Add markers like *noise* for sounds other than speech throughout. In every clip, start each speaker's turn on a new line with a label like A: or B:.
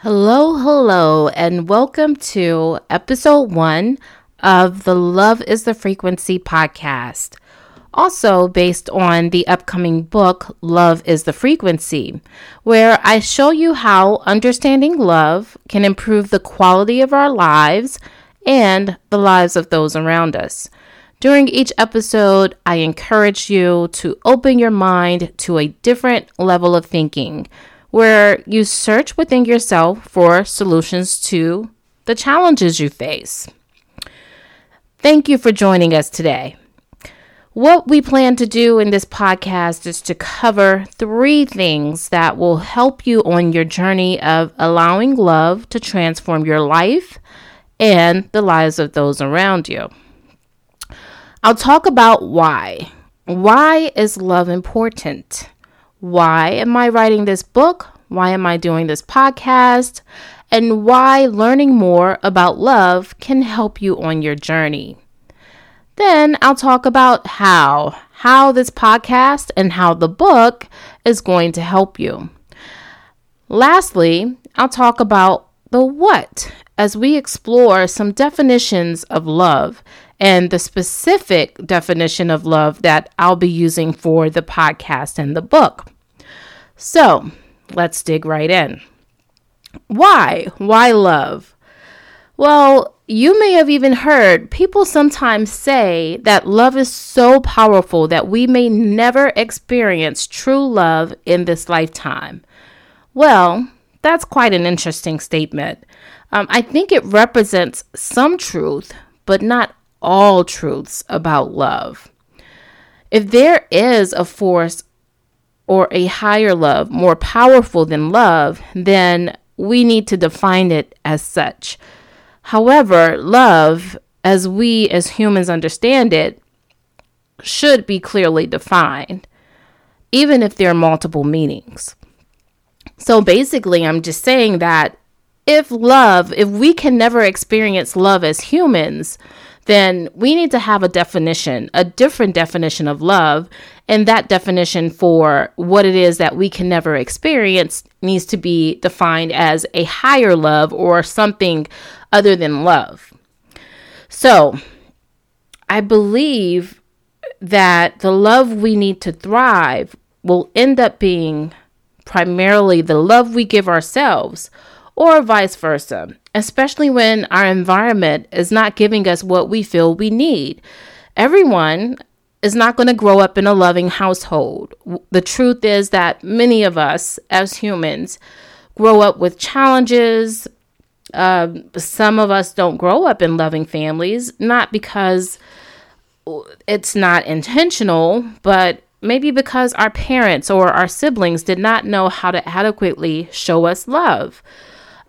A: Hello, hello, and welcome to episode one of the Love is the Frequency podcast. Also, based on the upcoming book, Love is the Frequency, where I show you how understanding love can improve the quality of our lives and the lives of those around us. During each episode, I encourage you to open your mind to a different level of thinking where you search within yourself for solutions to the challenges you face. Thank you for joining us today. What we plan to do in this podcast is to cover three things that will help you on your journey of allowing love to transform your life and the lives of those around you. I'll talk about why. Why is love important? Why am I writing this book? Why am I doing this podcast? And why learning more about love can help you on your journey. Then I'll talk about how, how this podcast and how the book is going to help you. Lastly, I'll talk about the what as we explore some definitions of love and the specific definition of love that I'll be using for the podcast and the book. So let's dig right in. Why? Why love? Well, you may have even heard people sometimes say that love is so powerful that we may never experience true love in this lifetime. Well, that's quite an interesting statement. Um, I think it represents some truth, but not all truths about love. If there is a force or a higher love more powerful than love, then we need to define it as such. However, love, as we as humans understand it, should be clearly defined, even if there are multiple meanings. So basically, I'm just saying that if love, if we can never experience love as humans, then we need to have a definition, a different definition of love. And that definition for what it is that we can never experience needs to be defined as a higher love or something other than love. So I believe that the love we need to thrive will end up being primarily the love we give ourselves or vice versa, especially when our environment is not giving us what we feel we need. Everyone is not going to grow up in a loving household. The truth is that many of us as humans grow up with challenges. Uh, some of us don't grow up in loving families, not because it's not intentional, but maybe because our parents or our siblings did not know how to adequately show us love.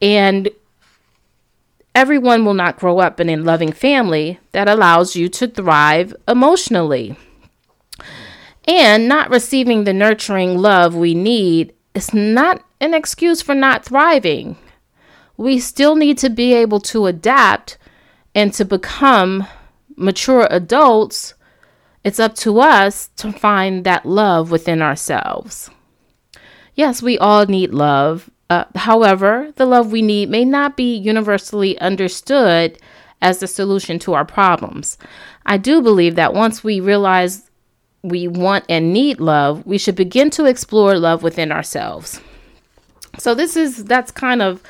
A: And everyone will not grow up in a loving family that allows you to thrive emotionally. And not receiving the nurturing love we need is not an excuse for not thriving. We still need to be able to adapt and to become mature adults. It's up to us to find that love within ourselves. Yes, we all need love, uh, however, the love we need may not be universally understood as the solution to our problems. I do believe that once we realize we want and need love, we should begin to explore love within ourselves. So this is that's kind of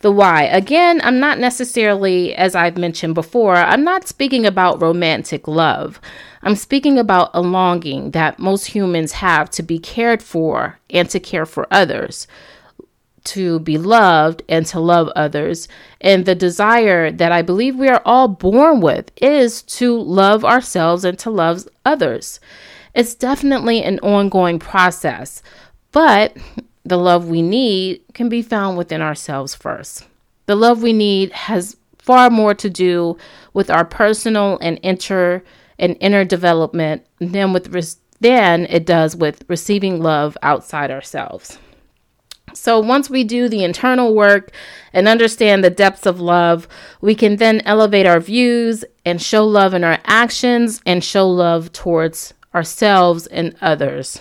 A: the why. Again, I'm not necessarily as I've mentioned before, I'm not speaking about romantic love. I'm speaking about a longing that most humans have to be cared for and to care for others to be loved and to love others. And the desire that I believe we are all born with is to love ourselves and to love others. It's definitely an ongoing process, but the love we need can be found within ourselves first. The love we need has far more to do with our personal and inter and inner development than with than it does with receiving love outside ourselves. So, once we do the internal work and understand the depths of love, we can then elevate our views and show love in our actions and show love towards ourselves and others.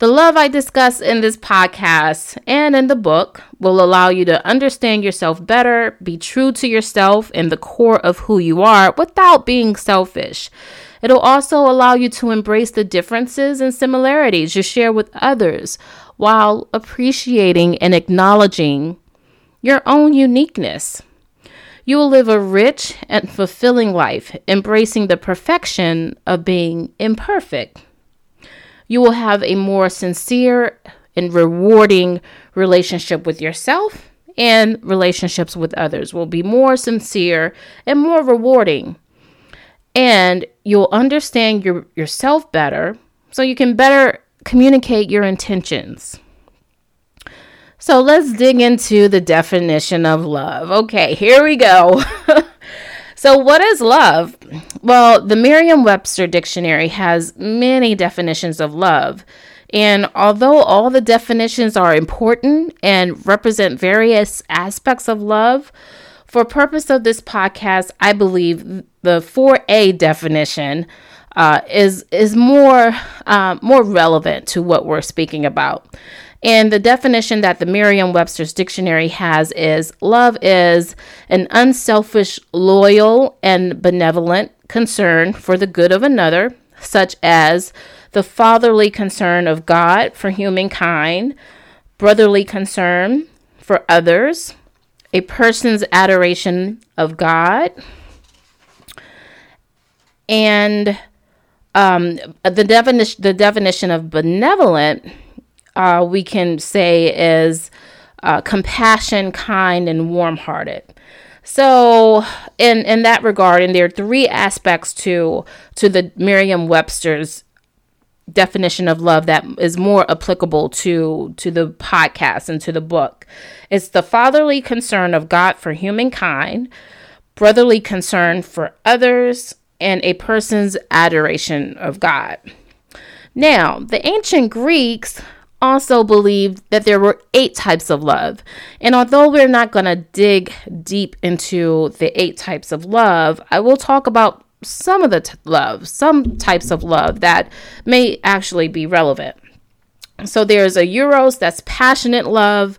A: The love I discuss in this podcast and in the book will allow you to understand yourself better, be true to yourself and the core of who you are without being selfish. It'll also allow you to embrace the differences and similarities you share with others while appreciating and acknowledging your own uniqueness. You will live a rich and fulfilling life, embracing the perfection of being imperfect you will have a more sincere and rewarding relationship with yourself and relationships with others will be more sincere and more rewarding. And you'll understand your, yourself better so you can better communicate your intentions. So let's dig into the definition of love. Okay, here we go. *laughs* So, what is love? Well, the Merriam Webster Dictionary has many definitions of love. And although all the definitions are important and represent various aspects of love, for purpose of this podcast, I believe the 4A definition uh, is is more uh, more relevant to what we're speaking about. And the definition that the Merriam Webster's dictionary has is love is an unselfish, loyal, and benevolent concern for the good of another, such as the fatherly concern of God for humankind, brotherly concern for others, a person's adoration of God, and um, the definition the definition of benevolent uh, we can say is uh, compassion, kind, and warm hearted. So, in in that regard, and there are three aspects to to the Merriam-Webster's definition of love that is more applicable to to the podcast and to the book. It's the fatherly concern of God for humankind, brotherly concern for others, and a person's adoration of God. Now, the ancient Greeks also believed that there were eight types of love. And although we're not going to dig deep into the eight types of love, I will talk about some of the t- love, some types of love that may actually be relevant. So there's a eros, that's passionate love.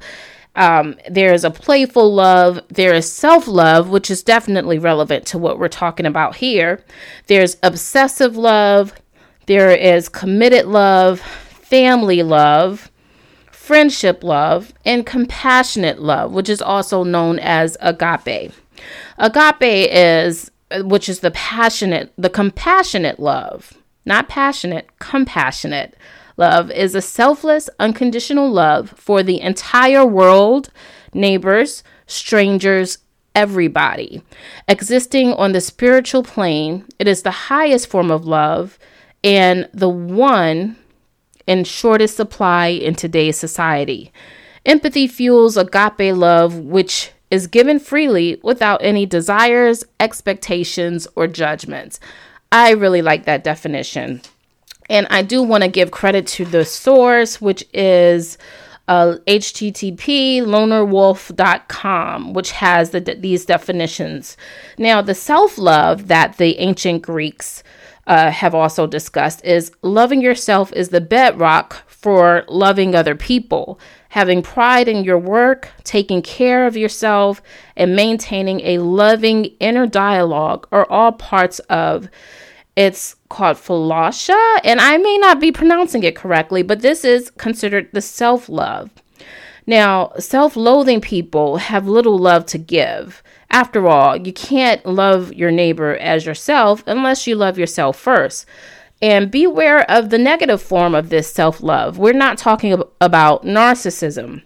A: Um, there's a playful love. There is self love, which is definitely relevant to what we're talking about here. There's obsessive love. There is committed love family love, friendship love, and compassionate love, which is also known as agape. Agape is, which is the passionate, the compassionate love, not passionate, compassionate love, is a selfless, unconditional love for the entire world, neighbors, strangers, everybody. Existing on the spiritual plane, it is the highest form of love and the one in shortest supply in today's society. Empathy fuels agape love, which is given freely without any desires, expectations, or judgments. I really like that definition. And I do want to give credit to the source, which is uh, http lonerwolf.com, which has the, these definitions. Now, the self love that the ancient Greeks uh, have also discussed is loving yourself is the bedrock for loving other people. Having pride in your work, taking care of yourself, and maintaining a loving inner dialogue are all parts of it's called Falasha, and I may not be pronouncing it correctly, but this is considered the self love. Now, self loathing people have little love to give. After all, you can't love your neighbor as yourself unless you love yourself first. And beware of the negative form of this self love. We're not talking about narcissism.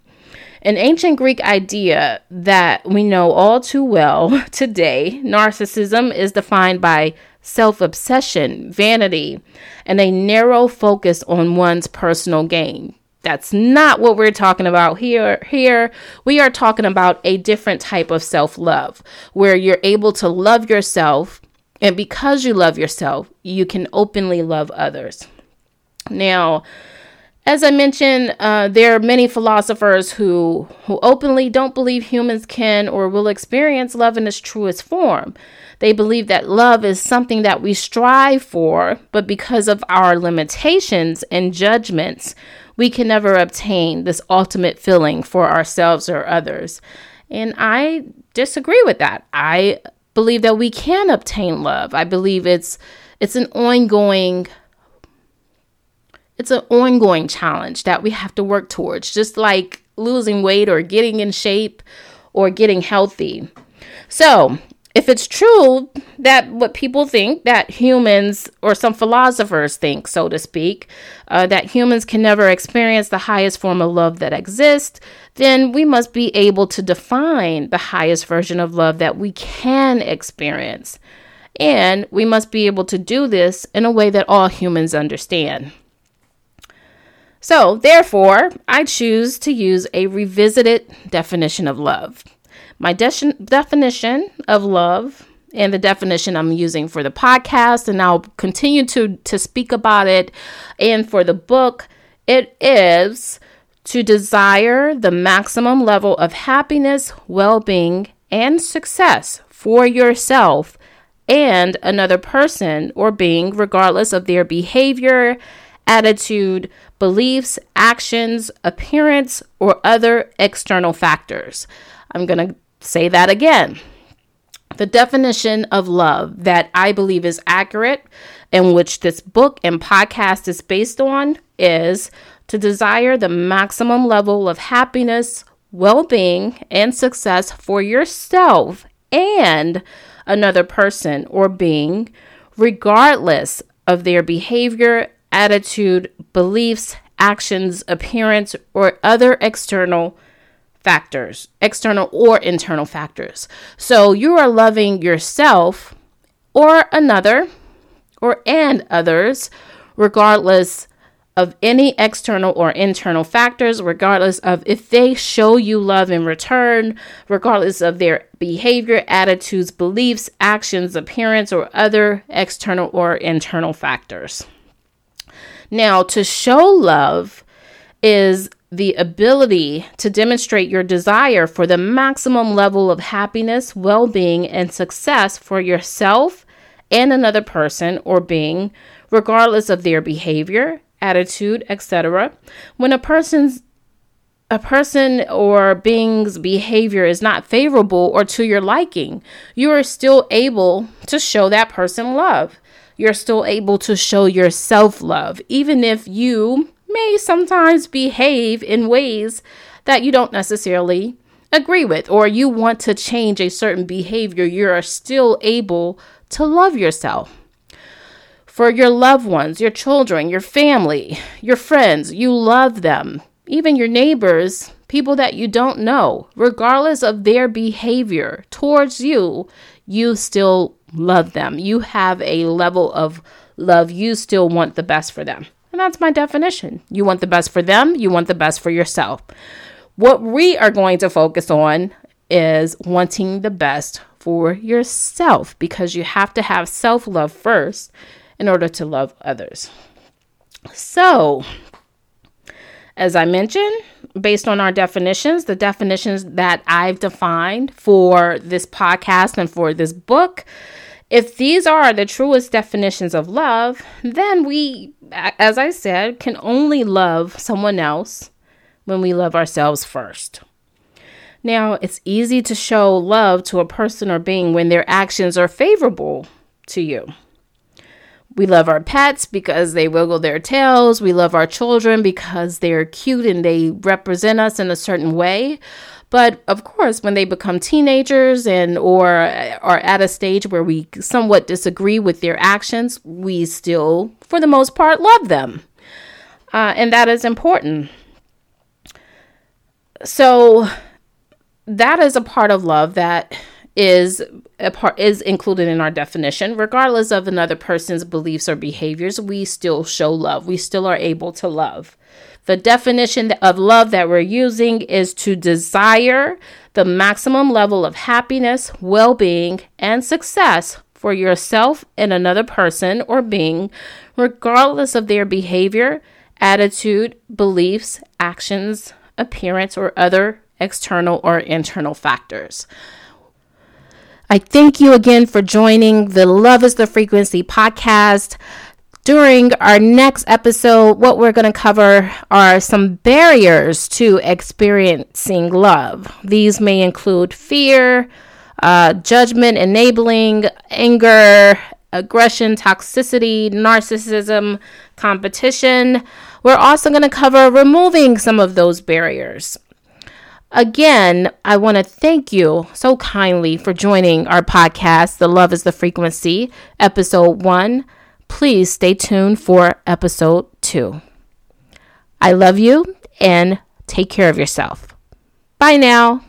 A: An ancient Greek idea that we know all too well *laughs* today, narcissism is defined by self obsession, vanity, and a narrow focus on one's personal gain. That's not what we're talking about here. Here, we are talking about a different type of self love where you're able to love yourself. And because you love yourself, you can openly love others. Now, As I mentioned, uh, there are many philosophers who, who openly don't believe humans can or will experience love in its truest form. They believe that love is something that we strive for, but because of our limitations and judgments, we can never obtain this ultimate feeling for ourselves or others. And I disagree with that. I believe that we can obtain love. I believe it's it's an ongoing it's an ongoing challenge that we have to work towards, just like losing weight or getting in shape or getting healthy. So, if it's true that what people think that humans or some philosophers think so to speak uh, that humans can never experience the highest form of love that exists then we must be able to define the highest version of love that we can experience and we must be able to do this in a way that all humans understand so, therefore, I choose to use a revisited definition of love. My de- definition of love and the definition I'm using for the podcast, and I'll continue to, to speak about it. And for the book, it is to desire the maximum level of happiness, well being, and success for yourself and another person or being, regardless of their behavior, attitude, beliefs, actions, appearance, or other external factors. I'm going to say that again. The definition of love that I believe is accurate, and which this book and podcast is based on, is to desire the maximum level of happiness, well being, and success for yourself and another person or being, regardless of their behavior, attitude, beliefs, actions, appearance, or other external factors, external or internal factors. So you are loving yourself or another or and others regardless of any external or internal factors, regardless of if they show you love in return, regardless of their behavior, attitudes, beliefs, actions, appearance, or other external or internal factors. Now, to show love is the ability to demonstrate your desire for the maximum level of happiness, well being, and success for yourself and another person or being, regardless of their behavior, attitude, etc. When a person's a person or being's behavior is not favorable or to your liking, you are still able to show that person love you're still able to show yourself love, even if you may sometimes behave in ways that you don't necessarily agree with, or you want to change a certain behavior, you're still able to love yourself. For your loved ones, your children, your family, your friends, you love them. Even your neighbors, people that you don't know, regardless of their behavior towards you, you still love them. You have a level of love. You still want the best for them. And that's my definition. You want the best for them, you want the best for yourself. What we are going to focus on is wanting the best for yourself because you have to have self love first in order to love others. So, as I mentioned, based on our definitions, the definitions that I've defined for this podcast and for this book, if these are the truest definitions of love, then we, as I said, can only love someone else when we love ourselves first. Now, it's easy to show love to a person or being when their actions are favorable to you. We love our pets because they wiggle their tails. We love our children because they're cute and they represent us in a certain way. But of course, when they become teenagers and or are at a stage where we somewhat disagree with their actions, we still, for the most part, love them, uh, and that is important. So that is a part of love that is a part is included in our definition. Regardless of another person's beliefs or behaviors we still show love. We still are able to love. The definition of love that we're using is to desire the maximum level of happiness, well being, and success for yourself and another person or being, regardless of their behavior, attitude, beliefs, actions, appearance, or other external or internal factors. I thank you again for joining the Love is the Frequency podcast. During our next episode, what we're going to cover are some barriers to experiencing love. These may include fear, uh, judgment, enabling, anger, aggression, toxicity, narcissism, competition. We're also going to cover removing some of those barriers. Again, I want to thank you so kindly for joining our podcast, The Love is the Frequency, episode one. Please stay tuned for episode two. I love you and take care of yourself. Bye now.